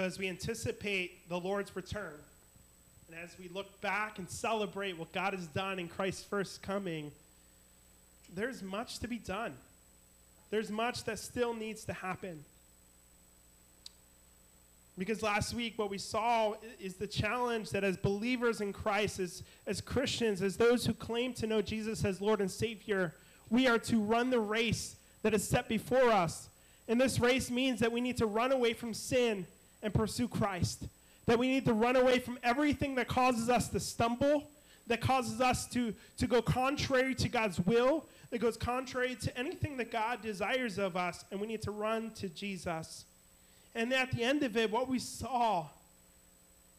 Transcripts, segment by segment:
As we anticipate the Lord's return, and as we look back and celebrate what God has done in Christ's first coming, there's much to be done. There's much that still needs to happen. Because last week, what we saw is the challenge that as believers in Christ, as, as Christians, as those who claim to know Jesus as Lord and Savior, we are to run the race that is set before us. And this race means that we need to run away from sin and pursue Christ. That we need to run away from everything that causes us to stumble, that causes us to, to go contrary to God's will, that goes contrary to anything that God desires of us, and we need to run to Jesus. And at the end of it, what we saw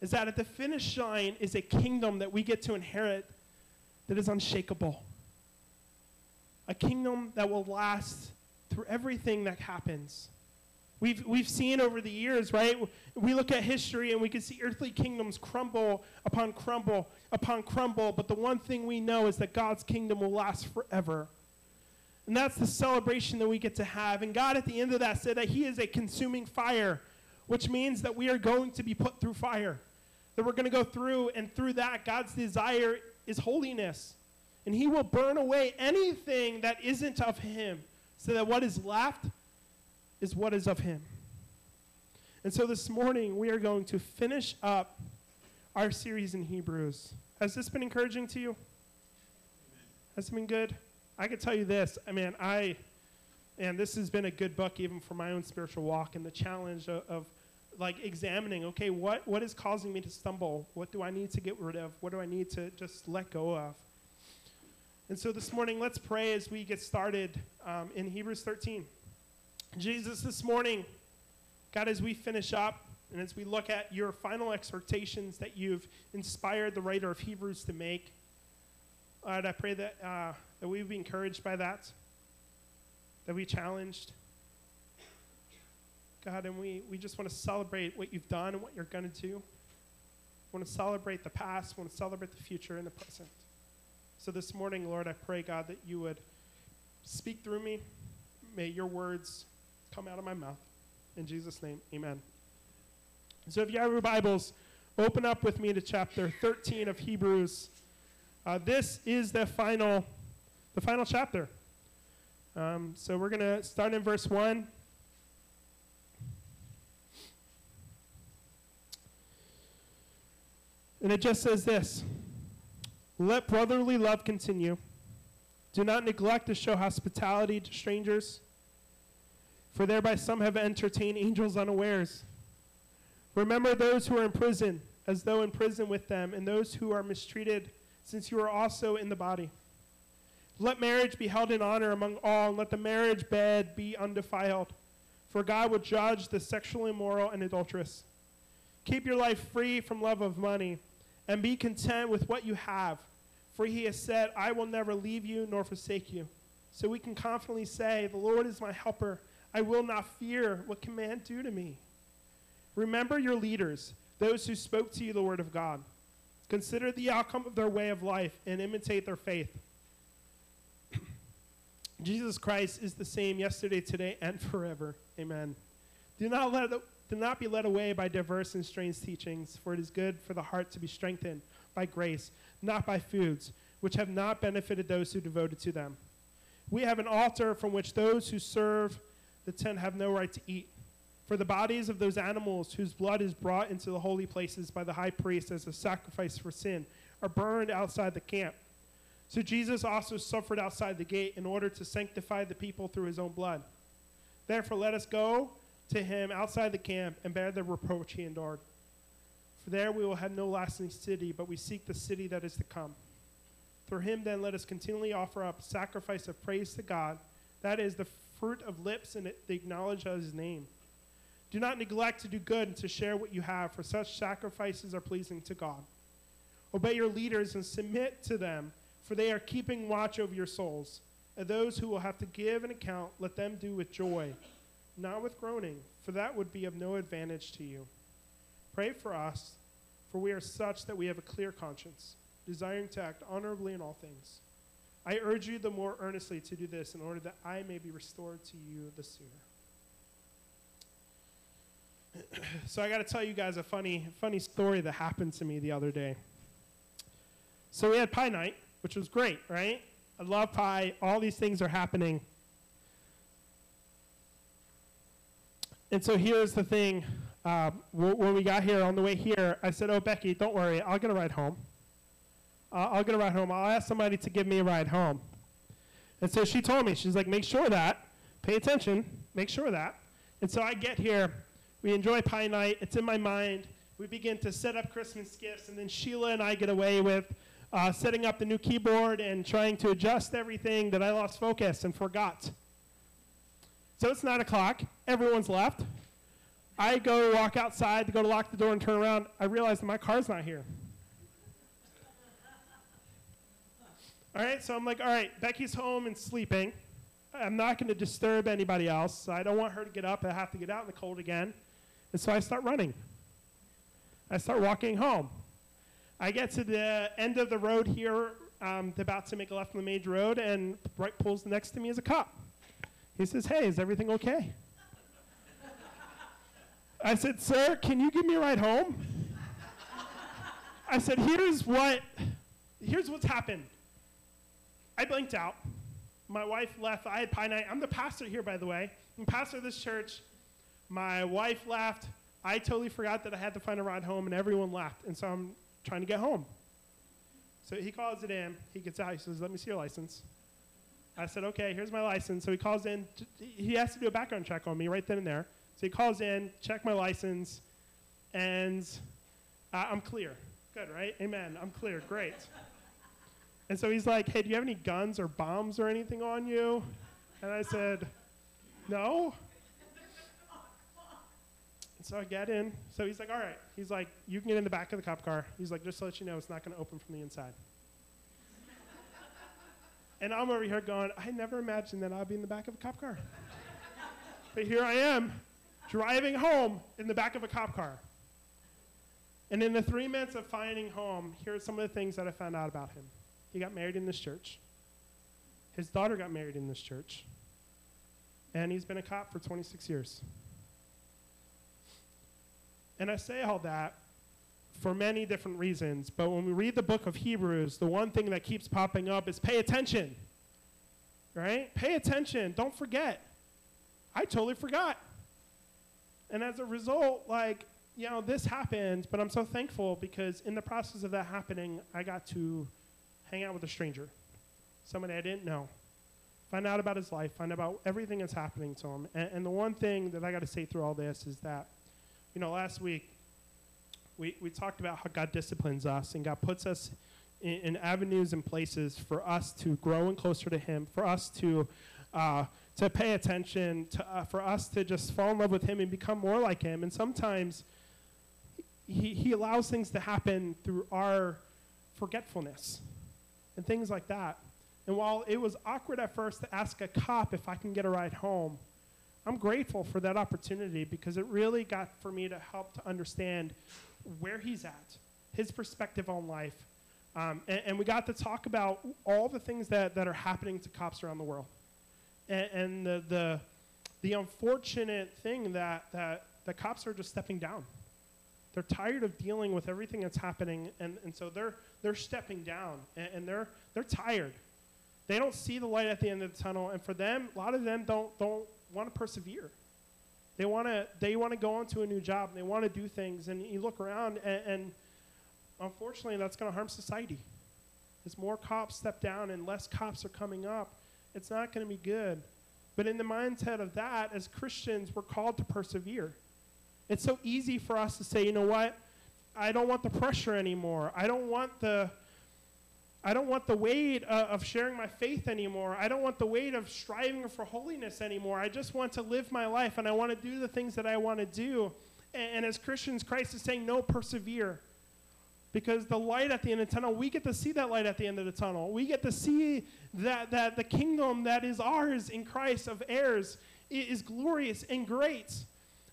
is that at the finish line is a kingdom that we get to inherit that is unshakable. A kingdom that will last through everything that happens. We've, we've seen over the years, right? We look at history and we can see earthly kingdoms crumble upon crumble upon crumble, but the one thing we know is that God's kingdom will last forever. And that's the celebration that we get to have. And God, at the end of that, said that He is a consuming fire, which means that we are going to be put through fire. That we're going to go through, and through that, God's desire is holiness. And He will burn away anything that isn't of Him, so that what is left is what is of Him. And so this morning, we are going to finish up our series in Hebrews. Has this been encouraging to you? Has it been good? I can tell you this. I mean, I, and this has been a good book even for my own spiritual walk and the challenge of, of like examining, okay, what, what is causing me to stumble? What do I need to get rid of? What do I need to just let go of? And so this morning, let's pray as we get started um, in Hebrews 13. Jesus, this morning, God, as we finish up and as we look at your final exhortations that you've inspired the writer of Hebrews to make, Lord, I pray that, uh, that we be encouraged by that, that we challenged. God, and we, we just want to celebrate what you've done and what you're going to do. We want to celebrate the past, we want to celebrate the future and the present. So this morning, Lord, I pray, God, that you would speak through me. May your words come out of my mouth. In Jesus' name, amen. So if you have your Bibles, open up with me to chapter 13 of Hebrews. Uh, this is the final, the final chapter. Um, so we're going to start in verse 1. And it just says this Let brotherly love continue. Do not neglect to show hospitality to strangers, for thereby some have entertained angels unawares. Remember those who are in prison, as though in prison with them, and those who are mistreated since you are also in the body. Let marriage be held in honor among all, and let the marriage bed be undefiled. For God will judge the sexually immoral and adulterous. Keep your life free from love of money, and be content with what you have. For he has said, I will never leave you nor forsake you. So we can confidently say, The Lord is my helper. I will not fear. What can man do to me? Remember your leaders, those who spoke to you the word of God. Consider the outcome of their way of life and imitate their faith. Jesus Christ is the same yesterday, today, and forever. Amen. Do not, let, do not be led away by diverse and strange teachings, for it is good for the heart to be strengthened by grace, not by foods, which have not benefited those who devoted to them. We have an altar from which those who serve the tent have no right to eat. For the bodies of those animals whose blood is brought into the holy places by the high priest as a sacrifice for sin are burned outside the camp. So Jesus also suffered outside the gate in order to sanctify the people through his own blood. Therefore, let us go to him outside the camp and bear the reproach he endured. For there we will have no lasting city, but we seek the city that is to come. Through him, then, let us continually offer up sacrifice of praise to God, that is, the fruit of lips and the acknowledge of his name. Do not neglect to do good and to share what you have, for such sacrifices are pleasing to God. Obey your leaders and submit to them, for they are keeping watch over your souls. And those who will have to give an account, let them do with joy, not with groaning, for that would be of no advantage to you. Pray for us, for we are such that we have a clear conscience, desiring to act honorably in all things. I urge you the more earnestly to do this in order that I may be restored to you the sooner. so I got to tell you guys a funny, funny story that happened to me the other day. So we had pie night, which was great, right? I love pie. All these things are happening. And so here's the thing. Uh, when we got here, on the way here, I said, Oh, Becky, don't worry. I'll get a ride home. I'll get a ride home. I'll ask somebody to give me a ride home. And so she told me, She's like, Make sure that. Pay attention. Make sure that. And so I get here. We enjoy pie night. It's in my mind. We begin to set up Christmas gifts. And then Sheila and I get away with uh, setting up the new keyboard and trying to adjust everything that I lost focus and forgot. So it's 9 o'clock. Everyone's left. I go walk outside to go to lock the door and turn around. I realize that my car's not here. All right, so I'm like, all right, Becky's home and sleeping. I'm not going to disturb anybody else. I don't want her to get up and have to get out in the cold again. And so I start running. I start walking home. I get to the end of the road here, um, about to make a left on the major road, and right pulls next to me is a cop. He says, Hey, is everything okay? I said, Sir, can you give me a ride home? I said, Here's what, here's what's happened. I blinked out. My wife left. I had pie night. I'm the pastor here, by the way. I'm pastor of this church. My wife left. I totally forgot that I had to find a ride home, and everyone left. And so I'm trying to get home. So he calls it in. He gets out. He says, Let me see your license. I said, okay, here's my license. So he calls in. He has to do a background check on me right then and there. So he calls in, check my license, and uh, I'm clear. Good, right? Amen. I'm clear. Great. And so he's like, hey, do you have any guns or bombs or anything on you? And I said, no. And so I get in. So he's like, all right. He's like, you can get in the back of the cop car. He's like, just to let you know, it's not going to open from the inside. And I'm over here going, I never imagined that I'd be in the back of a cop car. but here I am, driving home in the back of a cop car. And in the three minutes of finding home, here are some of the things that I found out about him. He got married in this church. His daughter got married in this church. And he's been a cop for 26 years. And I say all that for many different reasons. But when we read the book of Hebrews, the one thing that keeps popping up is pay attention. Right? Pay attention. Don't forget. I totally forgot. And as a result, like, you know, this happened, but I'm so thankful because in the process of that happening, I got to hang out with a stranger, somebody I didn't know, find out about his life, find out about everything that's happening to him. And, and the one thing that I got to say through all this is that, you know, last week we, we talked about how God disciplines us and God puts us in, in avenues and places for us to grow and closer to Him, for us to, uh, to pay attention, to, uh, for us to just fall in love with Him and become more like Him. And sometimes he, he allows things to happen through our forgetfulness and things like that. And while it was awkward at first to ask a cop if I can get a ride home, I'm grateful for that opportunity because it really got for me to help to understand where he's at, his perspective on life. Um, and, and, we got to talk about all the things that, that are happening to cops around the world. And, and the, the, the unfortunate thing that, that the cops are just stepping down. They're tired of dealing with everything that's happening, and, and so they're, they're stepping down, and, and they're, they're tired. They don't see the light at the end of the tunnel, and for them, a lot of them don't, don't want to persevere. They want to they want to go on to a new job and they want to do things. And you look around, and, and unfortunately, that's going to harm society. As more cops step down and less cops are coming up, it's not going to be good. But in the mindset of that, as Christians, we're called to persevere. It's so easy for us to say, you know what? I don't want the pressure anymore. I don't want the I don't want the weight uh, of sharing my faith anymore. I don't want the weight of striving for holiness anymore. I just want to live my life and I want to do the things that I want to do. And, and as Christians, Christ is saying, no, persevere. Because the light at the end of the tunnel, we get to see that light at the end of the tunnel. We get to see that, that the kingdom that is ours in Christ of heirs is glorious and great.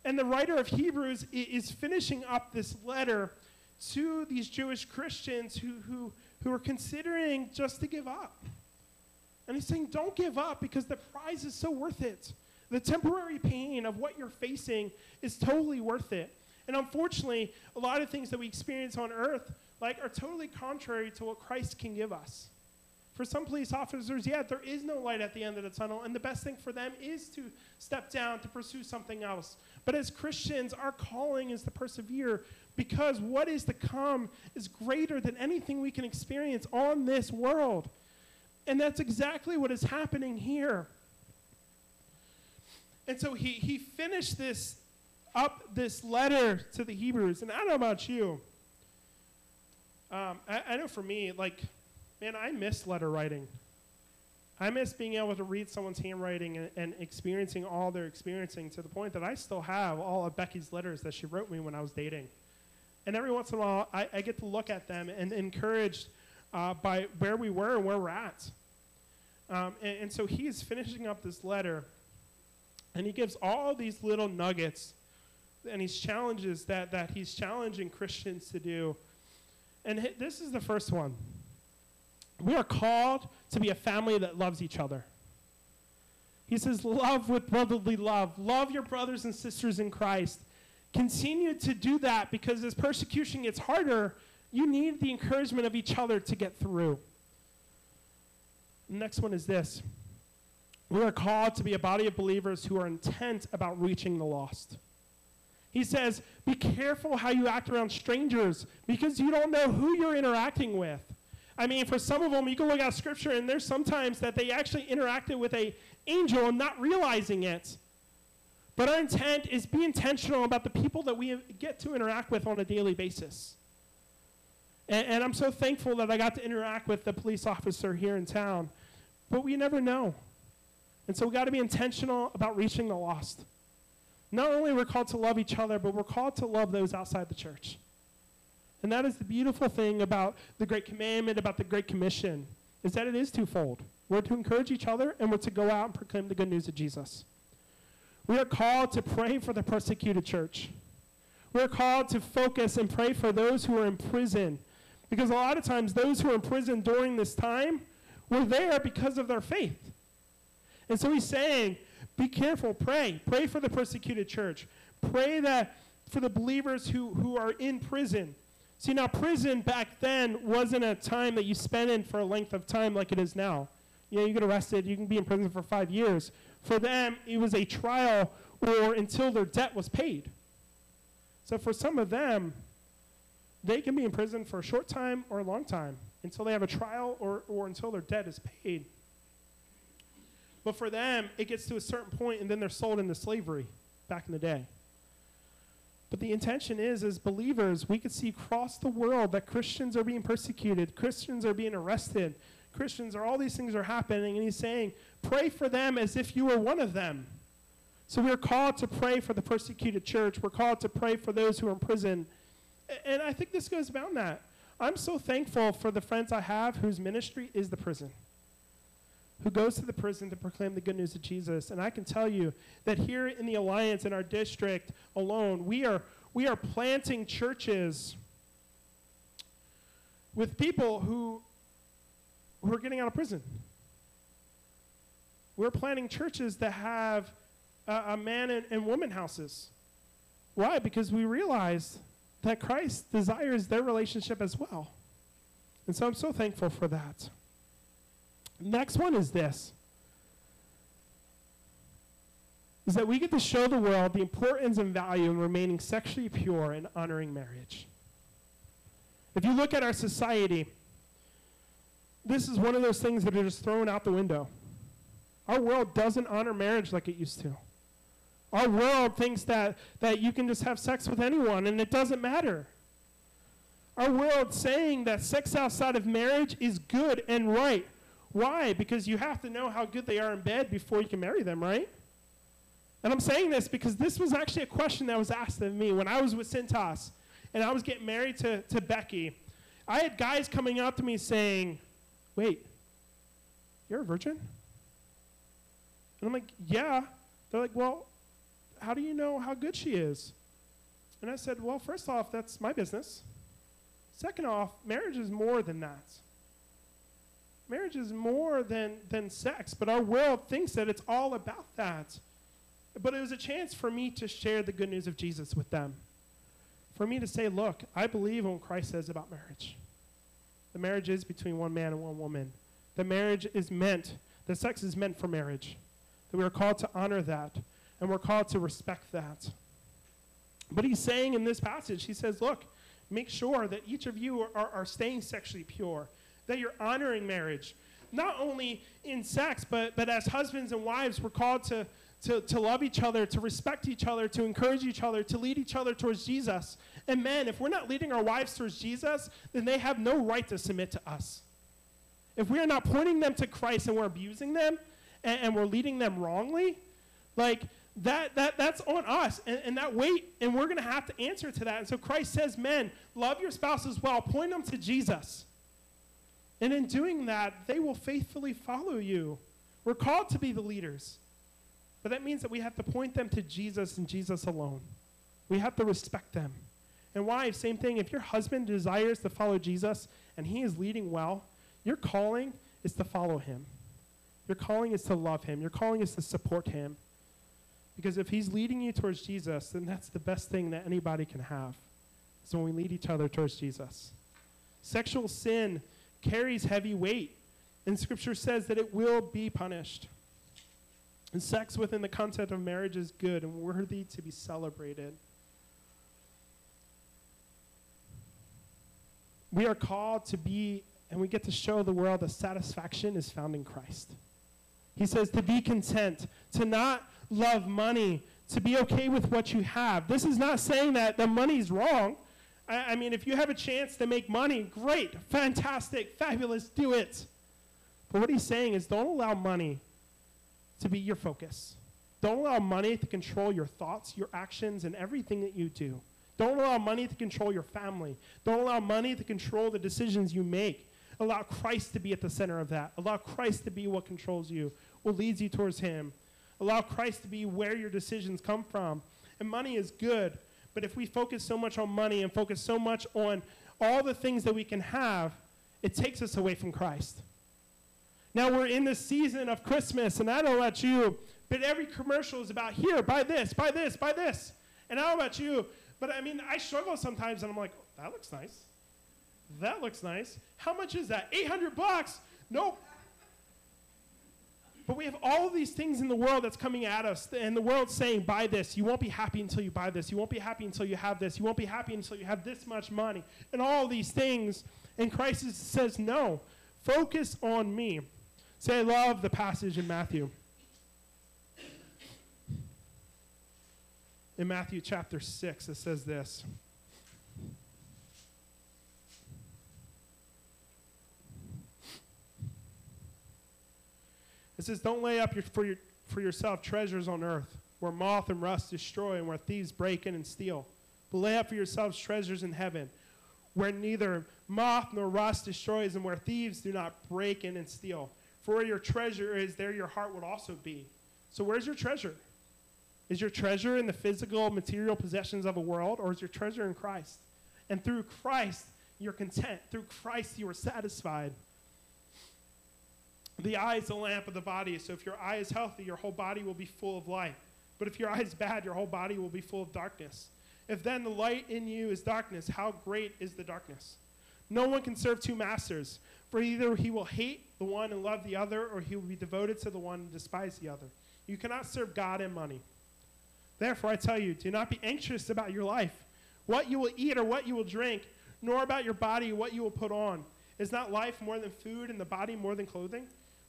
And the writer of Hebrews is finishing up this letter to these Jewish Christians who, who, who are considering just to give up. And he's saying, don't give up because the prize is so worth it. The temporary pain of what you're facing is totally worth it. And unfortunately, a lot of things that we experience on earth like are totally contrary to what Christ can give us. For some police officers, yeah, there is no light at the end of the tunnel, and the best thing for them is to step down to pursue something else. But as Christians, our calling is to persevere because what is to come is greater than anything we can experience on this world. And that's exactly what is happening here. And so he, he finished this up this letter to the Hebrews. And I don't know about you. Um, I, I know for me, like, man, I miss letter writing. I miss being able to read someone's handwriting and, and, experiencing all they're experiencing to the point that I still have all of Becky's letters that she wrote me when I was dating. And every once in a while, I, I get to look at them and encouraged uh, by where we were and where we're at. Um, and, and so he is finishing up this letter, and he gives all these little nuggets and he's challenges that, that he's challenging Christians to do. And this is the first one. We are called to be a family that loves each other. He says, Love with brotherly love. Love your brothers and sisters in Christ. Continue to do that because as persecution gets harder, you need the encouragement of each other to get through. Next one is this we are called to be a body of believers who are intent about reaching the lost. He says, Be careful how you act around strangers because you don't know who you're interacting with. I mean, for some of them, you can look at scripture and there's sometimes that they actually interacted with a angel and not realizing it. But our intent is be intentional about the people that we get to interact with on a daily basis. And, and I'm so thankful that I got to interact with the police officer here in town. But we never know. And so we got to be intentional about reaching the lost. Not only we're called to love each other, but we're called to love those outside the church. And that is the beautiful thing about the Great Commandment, about the Great Commission, is that it is twofold. We're to encourage each other, and we're to go out and proclaim the good news of Jesus. We are called to pray for the persecuted church. We're called to focus and pray for those who are in prison. Because a lot of times, those who are in prison during this time were there because of their faith. And so he's saying, be careful, pray. Pray for the persecuted church. Pray that for the believers who, who are in prison. See, now, prison back then wasn't a time that you spent in for a length of time like it is now. You know, you get arrested, you can be in prison for five years. For them, it was a trial or until their debt was paid. So for some of them, they can be in prison for a short time or a long time until they have a trial or, or until their debt is paid. But for them, it gets to a certain point and then they're sold into slavery back in the day. But the intention is, as believers, we could see across the world that Christians are being persecuted, Christians are being arrested, Christians are all these things are happening, and he's saying, pray for them as if you were one of them. So we're called to pray for the persecuted church. We're called to pray for those who are in prison. And I think this goes beyond that. I'm so thankful for the friends I have whose ministry is the prison who goes to the prison to proclaim the good news of Jesus. And I can tell you that here in the Alliance, in our district alone, we are, we are planting churches with people who, who are getting out of prison. We're planting churches that have a, man and, and woman houses. Why? Because we realize that Christ desires their relationship as well. And so I'm so thankful for that. Next one is this. Is that we get to show the world the importance and value in remaining sexually pure and honoring marriage. If you look at our society, this is one of those things that are just thrown out the window. Our world doesn't honor marriage like it used to. Our world thinks that, that you can just have sex with anyone and it doesn't matter. Our world saying that sex outside of marriage is good and right. Why? Because you have to know how good they are in bed before you can marry them, right? And I'm saying this because this was actually a question that was asked of me when I was with Cintas and I was getting married to, to Becky. I had guys coming up to me saying, Wait, you're a virgin? And I'm like, Yeah. They're like, Well, how do you know how good she is? And I said, Well, first off, that's my business. Second off, marriage is more than that marriage is more than, than sex, but our world thinks that it's all about that. but it was a chance for me to share the good news of Jesus with them. For me to say, look, I believe in what Christ says about marriage. The marriage is between one man and one woman. The marriage is meant, the sex is meant for marriage. That we are called to honor that, and we're called to respect that. But he's saying in this passage, he says, look, make sure that each of you are, are, are staying sexually pure, that you're honoring marriage, not only in sex, but, but as husbands and wives, we're called to, to, to love each other, to respect each other, to encourage each other, to lead each other towards Jesus. And men, if we're not leading our wives towards Jesus, then they have no right to submit to us. If we are not pointing them to Christ and we're abusing them and, and we're leading them wrongly, like that, that that's on us and, and that weight, and we're going to have to answer to that. And so Christ says, men, love your spouses well, point them to Jesus. And in doing that, they will faithfully follow you. We're called to be the leaders. But that means that we have to point them to Jesus and Jesus alone. We have to respect them. And wives, same thing. If your husband desires to follow Jesus and he is leading well, your calling is to follow him. Your calling is to love him. Your calling is to support him. Because if he's leading you towards Jesus, then that's the best thing that anybody can have. So when we lead each other towards Jesus. Sexual sin carries heavy weight. And scripture says that it will be punished. And sex within the concept of marriage is good and worthy to be celebrated. We are called to be, and we get to show the world that satisfaction is found in Christ. He says to be content, to not love money, to be okay with what you have. This is not saying that the money's wrong. I, I mean, if you have a chance to make money, great, fantastic, fabulous, do it. But what he's saying is don't allow money to be your focus. Don't allow money to control your thoughts, your actions, and everything that you do. Don't allow money to control your family. Don't allow money to control the decisions you make. Allow Christ to be at the center of that. Allow Christ to be what controls you, what leads you towards Him. Allow Christ to be where your decisions come from. And money is good, but if we focus so much on money and focus so much on all the things that we can have, it takes us away from Christ. Now we're in the season of Christmas, and I don't know about you, but every commercial is about here, buy this, buy this, buy this. And I don't know about you, but I mean, I struggle sometimes, and I'm like, that looks nice. That looks nice. How much is that? 800 bucks? Nope. But we have all these things in the world that's coming at us, and the world's saying, buy this. You won't be happy until you buy this. You won't be happy until you have this. You won't be happy until you have this much money, and all these things. And Christ says, no, focus on me. Say, I love the passage in Matthew. In Matthew chapter 6, it says this. It says, Don't lay up your, for, your, for yourself treasures on earth, where moth and rust destroy and where thieves break in and steal. But lay up for yourselves treasures in heaven, where neither moth nor rust destroys and where thieves do not break in and steal. For where your treasure is, there your heart will also be. So, where's your treasure? Is your treasure in the physical, material possessions of a world, or is your treasure in Christ? And through Christ, you're content. Through Christ, you are satisfied. The eye is the lamp of the body. So if your eye is healthy, your whole body will be full of light. But if your eye is bad, your whole body will be full of darkness. If then the light in you is darkness, how great is the darkness? No one can serve two masters, for either he will hate the one and love the other, or he will be devoted to the one and despise the other. You cannot serve God and money. Therefore, I tell you, do not be anxious about your life, what you will eat or what you will drink, nor about your body, what you will put on. Is not life more than food, and the body more than clothing?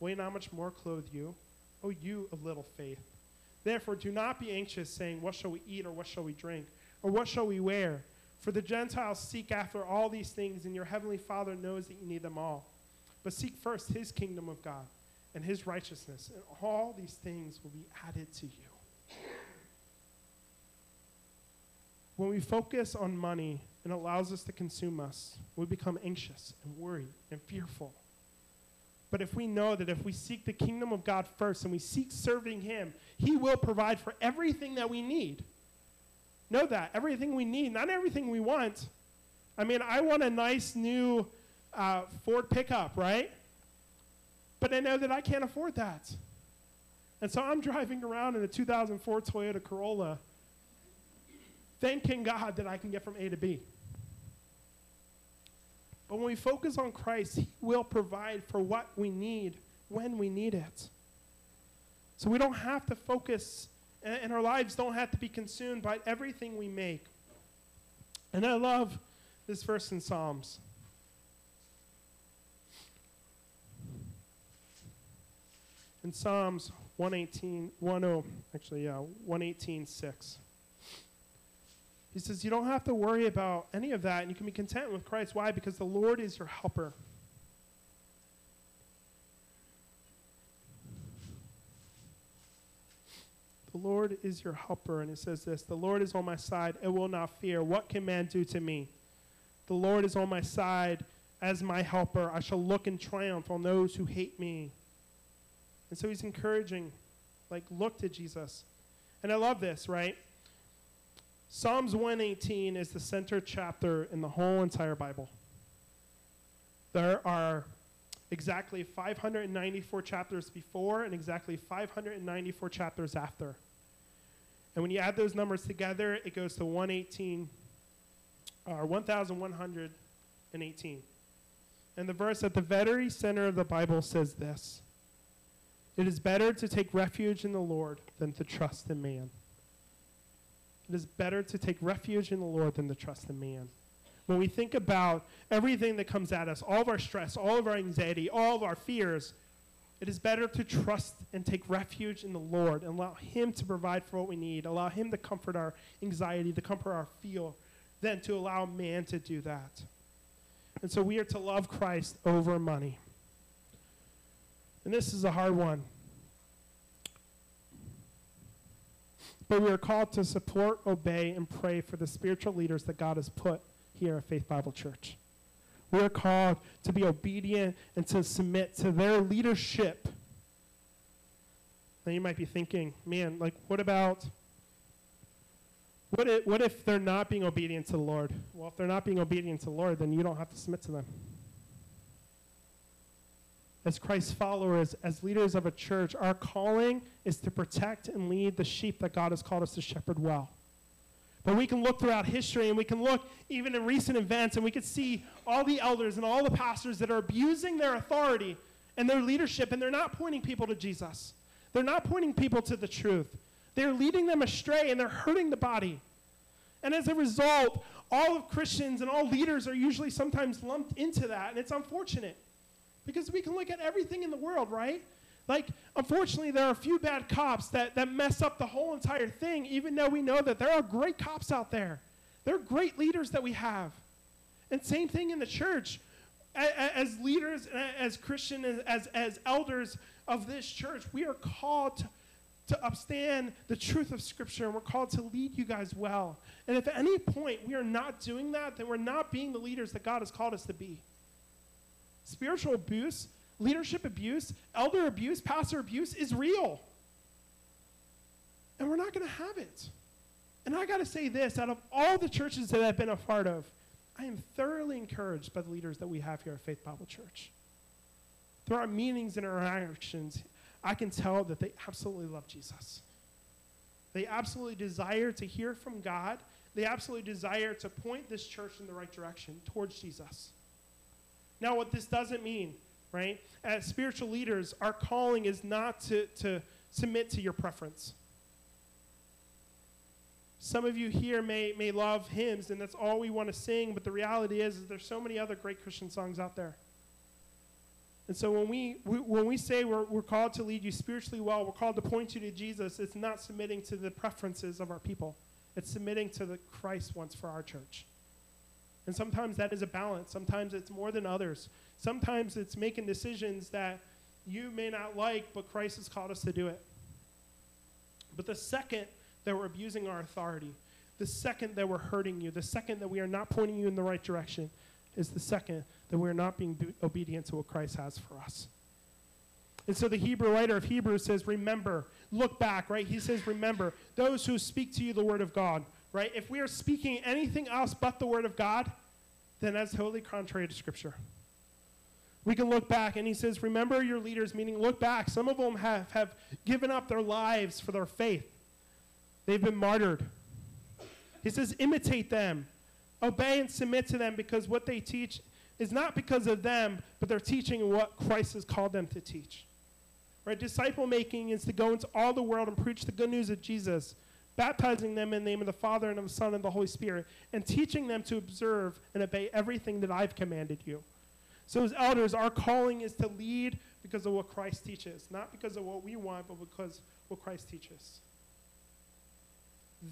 Will he not much more clothe you? O oh, you of little faith. Therefore, do not be anxious, saying, What shall we eat, or what shall we drink, or what shall we wear? For the Gentiles seek after all these things, and your heavenly Father knows that you need them all. But seek first his kingdom of God and his righteousness, and all these things will be added to you. When we focus on money, it allows us to consume us. We become anxious and worried and fearful. But if we know that if we seek the kingdom of God first and we seek serving Him, He will provide for everything that we need. Know that. Everything we need, not everything we want. I mean, I want a nice new uh, Ford pickup, right? But I know that I can't afford that. And so I'm driving around in a 2004 Toyota Corolla, thanking God that I can get from A to B. But when we focus on Christ, He will provide for what we need when we need it. So we don't have to focus, and our lives don't have to be consumed by everything we make. And I love this verse in Psalms. In Psalms 118, 10, actually, yeah, 118, 6. He says, You don't have to worry about any of that, and you can be content with Christ. Why? Because the Lord is your helper. The Lord is your helper. And it says this The Lord is on my side. I will not fear. What can man do to me? The Lord is on my side as my helper. I shall look in triumph on those who hate me. And so he's encouraging, like, look to Jesus. And I love this, right? Psalms 118 is the center chapter in the whole entire Bible. There are exactly 594 chapters before and exactly 594 chapters after. And when you add those numbers together, it goes to 118 or 1118. And the verse at the very center of the Bible says this. It is better to take refuge in the Lord than to trust in man. It is better to take refuge in the Lord than to trust in man. When we think about everything that comes at us, all of our stress, all of our anxiety, all of our fears, it is better to trust and take refuge in the Lord and allow Him to provide for what we need, allow Him to comfort our anxiety, to comfort our fear, than to allow man to do that. And so we are to love Christ over money. And this is a hard one. But we are called to support, obey, and pray for the spiritual leaders that God has put here at Faith Bible Church. We are called to be obedient and to submit to their leadership. Now you might be thinking, man, like, what about, what if, what if they're not being obedient to the Lord? Well, if they're not being obedient to the Lord, then you don't have to submit to them as Christ's followers, as leaders of a church, our calling is to protect and lead the sheep that God has called us to shepherd well. But we can look throughout history and we can look even in recent events and we can see all the elders and all the pastors that are abusing their authority and their leadership and they're not pointing people to Jesus. They're not pointing people to the truth. They're leading them astray and they're hurting the body. And as a result, all of Christians and all leaders are usually sometimes lumped into that and it's unfortunate. Because we can look at everything in the world, right? Like, unfortunately, there are a few bad cops that, that mess up the whole entire thing, even though we know that there are great cops out there. There are great leaders that we have. And same thing in the church. As leaders, as Christians, as, as elders of this church, we are called to, to upstand the truth of Scripture, and we're called to lead you guys well. And if at any point we are not doing that, then we're not being the leaders that God has called us to be spiritual abuse, leadership abuse, elder abuse, pastor abuse is real. And we're not going to have it. And I got to say this out of all the churches that I've been a part of, I am thoroughly encouraged by the leaders that we have here at Faith Bible Church. Through our meetings and our interactions, I can tell that they absolutely love Jesus. They absolutely desire to hear from God. They absolutely desire to point this church in the right direction towards Jesus. Now, what this doesn't mean, right? As spiritual leaders, our calling is not to, to submit to your preference. Some of you here may, may love hymns, and that's all we want to sing, but the reality is, is there's so many other great Christian songs out there. And so when we, we, when we say we're, we're called to lead you spiritually well, we're called to point you to Jesus, it's not submitting to the preferences of our people. It's submitting to the Christ wants for our church. And sometimes that is a balance. Sometimes it's more than others. Sometimes it's making decisions that you may not like, but Christ has called us to do it. But the second that we're abusing our authority, the second that we're hurting you, the second that we are not pointing you in the right direction, is the second that we're not being be- obedient to what Christ has for us. And so the Hebrew writer of Hebrews says, Remember, look back, right? He says, Remember, those who speak to you the word of God, right? If we are speaking anything else but the word of God, then that's totally contrary to Scripture. We can look back, and he says, Remember your leaders, meaning look back. Some of them have, have given up their lives for their faith, they've been martyred. He says, Imitate them, obey and submit to them because what they teach is not because of them, but they're teaching what Christ has called them to teach. Right? Disciple making is to go into all the world and preach the good news of Jesus, baptizing them in the name of the Father and of the Son and the Holy Spirit, and teaching them to observe and obey everything that I've commanded you. So, as elders, our calling is to lead because of what Christ teaches, not because of what we want, but because what Christ teaches.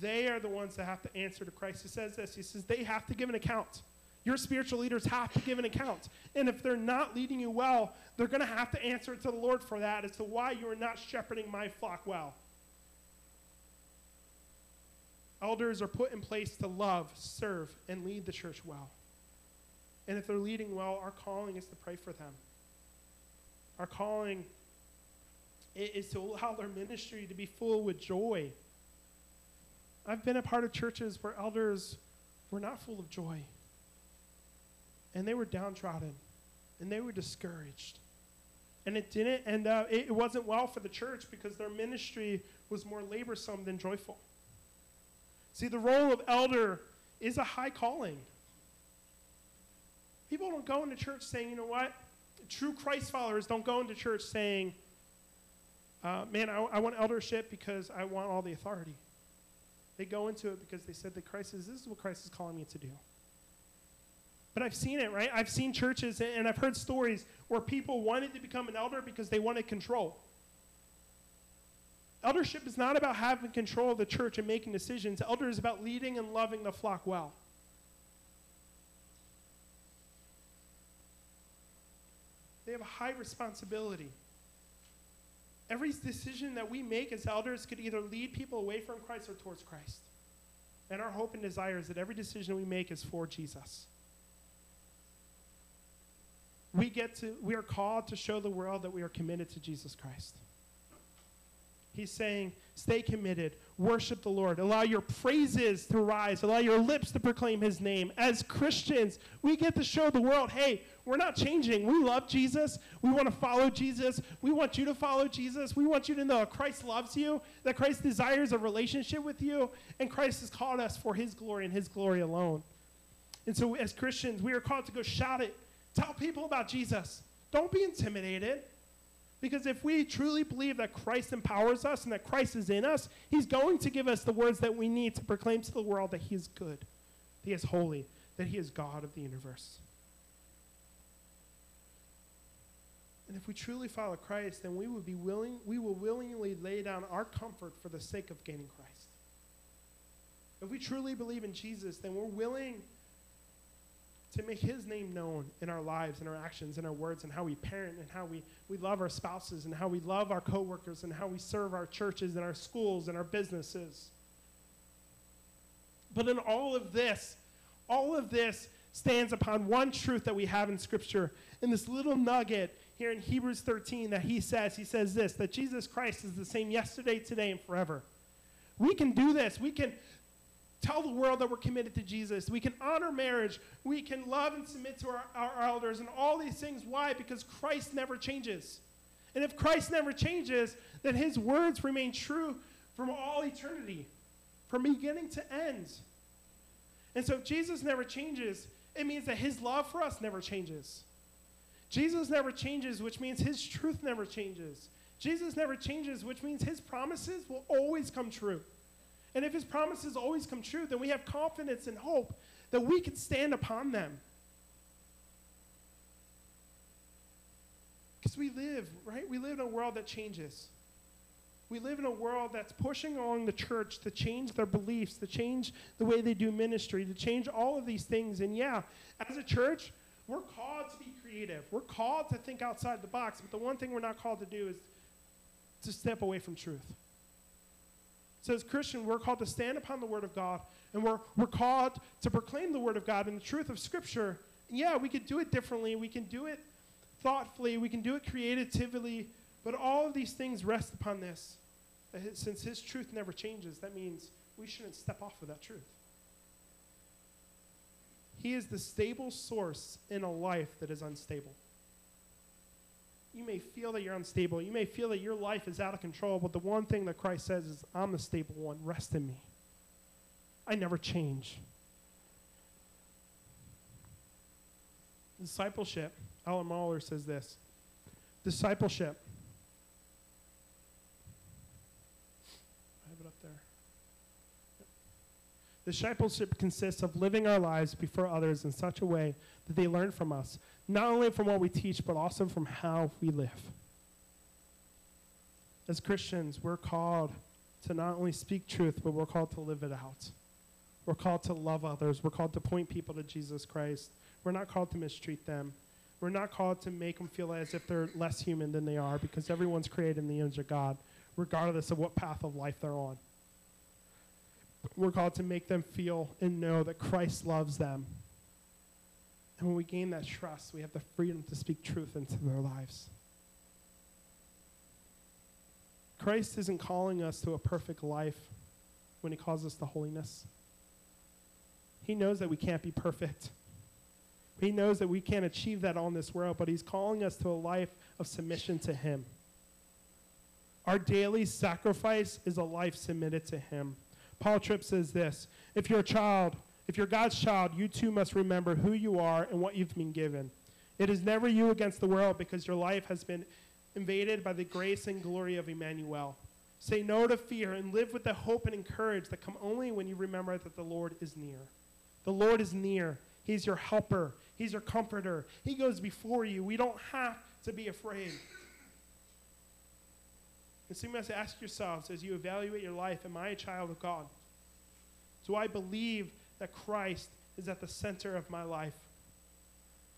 They are the ones that have to answer to Christ. He says this He says they have to give an account. Your spiritual leaders have to give an account. And if they're not leading you well, they're going to have to answer to the Lord for that as to why you are not shepherding my flock well. Elders are put in place to love, serve, and lead the church well. And if they're leading well, our calling is to pray for them. Our calling is to allow their ministry to be full with joy. I've been a part of churches where elders were not full of joy and they were downtrodden and they were discouraged. And it didn't end up, it, wasn't well for the church because their ministry was more laborsome than joyful. See, the role of elder is a high calling. People don't go into church saying, you know what? True Christ followers don't go into church saying, uh, man, I, I want eldership because I want all the authority. They go into it because they said that Christ is, this is what Christ is calling me to do. But I've seen it, right? I've seen churches and I've heard stories where people wanted to become an elder because they wanted control. Eldership is not about having control of the church and making decisions. Elder is about leading and loving the flock well. They have a high responsibility. Every decision that we make as elders could either lead people away from Christ or towards Christ. And our hope and desire is that every decision we make is for Jesus we get to we are called to show the world that we are committed to Jesus Christ. He's saying, stay committed, worship the Lord, allow your praises to rise, allow your lips to proclaim his name. As Christians, we get to show the world, hey, we're not changing. We love Jesus. We want to follow Jesus. We want you to follow Jesus. We want you to know Christ loves you, that Christ desires a relationship with you, and Christ has called us for his glory and his glory alone. And so, as Christians, we are called to go shout it Tell people about Jesus. Don't be intimidated. Because if we truly believe that Christ empowers us and that Christ is in us, He's going to give us the words that we need to proclaim to the world that He is good, that He is holy, that He is God of the universe. And if we truly follow Christ, then we would be willing, we will willingly lay down our comfort for the sake of gaining Christ. If we truly believe in Jesus, then we're willing to make his name known in our lives and our actions and our words and how we parent and how we, we love our spouses and how we love our coworkers and how we serve our churches and our schools and our businesses. But in all of this, all of this stands upon one truth that we have in Scripture. In this little nugget here in Hebrews 13 that he says, he says this that Jesus Christ is the same yesterday, today, and forever. We can do this. We can tell the world that we're committed to Jesus. We can honor marriage. We can love and submit to our, our elders and all these things. Why? Because Christ never changes. And if Christ never changes, then his words remain true from all eternity, from beginning to end. And so if Jesus never changes, it means that his love for us never changes. Jesus never changes, which means his truth never changes. Jesus never changes, which means his promises will always come true. And if his promises always come true, then we have confidence and hope that we can stand upon them. Because we live, right? We live in a world that changes. We live in a world that's pushing along the church to change their beliefs, to change the way they do ministry, to change all of these things. And yeah, as a church, we're called to be creative. We're called to think outside the box. But the one thing we're not called to do is to step away from truth So, as Christian, we're called to stand upon the Word of God, and we're, we're called to proclaim the Word of God and the truth of Scripture. And yeah, we could do it differently. We can do it thoughtfully. We can do it creatively. But all of these things rest upon this. Since His truth never changes, that means we shouldn't step off of that truth. He is the stable source in a life that is unstable. You may feel that you're unstable. You may feel that your life is out of control, but the one thing that Christ says is, I'm the stable one. Rest in me. I never change. Discipleship, Alan Mohler says this discipleship. I have it up there. Discipleship consists of living our lives before others in such a way that they learn from us, not only from what we teach, but also from how we live. As Christians, we're called to not only speak truth, but we're called to live it out. We're called to love others. We're called to point people to Jesus Christ. We're not called to mistreat them. We're not called to make them feel as if they're less human than they are because everyone's created in the image of God, regardless of what path of life they're on. We're called to make them feel and know that Christ loves them and when we gain that trust, we have the freedom to speak truth into their lives. Christ isn't calling us to a perfect life when he calls us to holiness. He knows that we can't be perfect. He knows that we can't achieve that on this world, but he's calling us to a life of submission to him. Our daily sacrifice is a life submitted to him. Paul Tripp says this If you're a child, if you're God's child, you too must remember who you are and what you've been given. It is never you against the world because your life has been invaded by the grace and glory of Emmanuel. Say no to fear and live with the hope and courage that come only when you remember that the Lord is near. The Lord is near. He's your helper. He's your comforter. He goes before you. We don't have to be afraid. And so you must ask yourselves as you evaluate your life Am I a child of God? Do I believe that Christ is at the center of my life?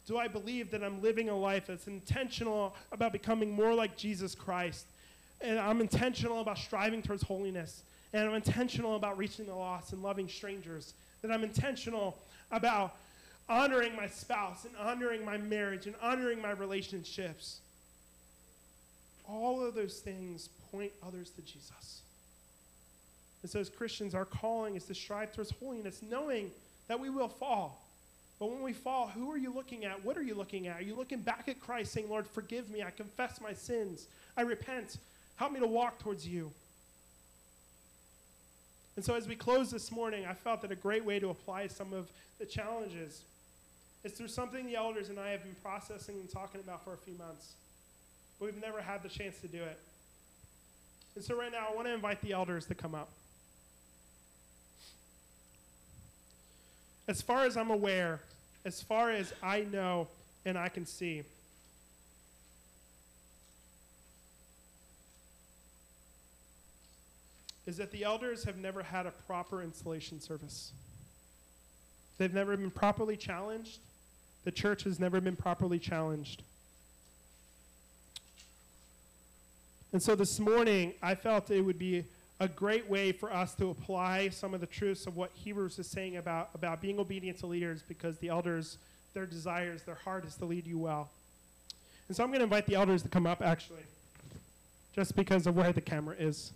Do I believe that I'm living a life that's intentional about becoming more like Jesus Christ? And I'm intentional about striving towards holiness. And I'm intentional about reaching the lost and loving strangers. That I'm intentional about honoring my spouse and honoring my marriage and honoring my relationships. All of those things point others to Jesus. And so, as Christians, our calling is to strive towards holiness, knowing that we will fall. But when we fall, who are you looking at? What are you looking at? Are you looking back at Christ saying, Lord, forgive me. I confess my sins. I repent. Help me to walk towards you. And so, as we close this morning, I felt that a great way to apply some of the challenges is through something the elders and I have been processing and talking about for a few months. But we've never had the chance to do it. And so, right now, I want to invite the elders to come up. as far as I'm aware, as far as I know and I can see, is that the elders have never had a proper installation service. They've never been properly challenged. The church has never been properly challenged. And so this morning, I felt it would be a great way for us to apply some of the truths of what Hebrews is saying about, about being obedient to leaders because the elders, their desires, their heart is to lead you well. And so I'm going to invite the elders to come up, actually, just because of where the camera is.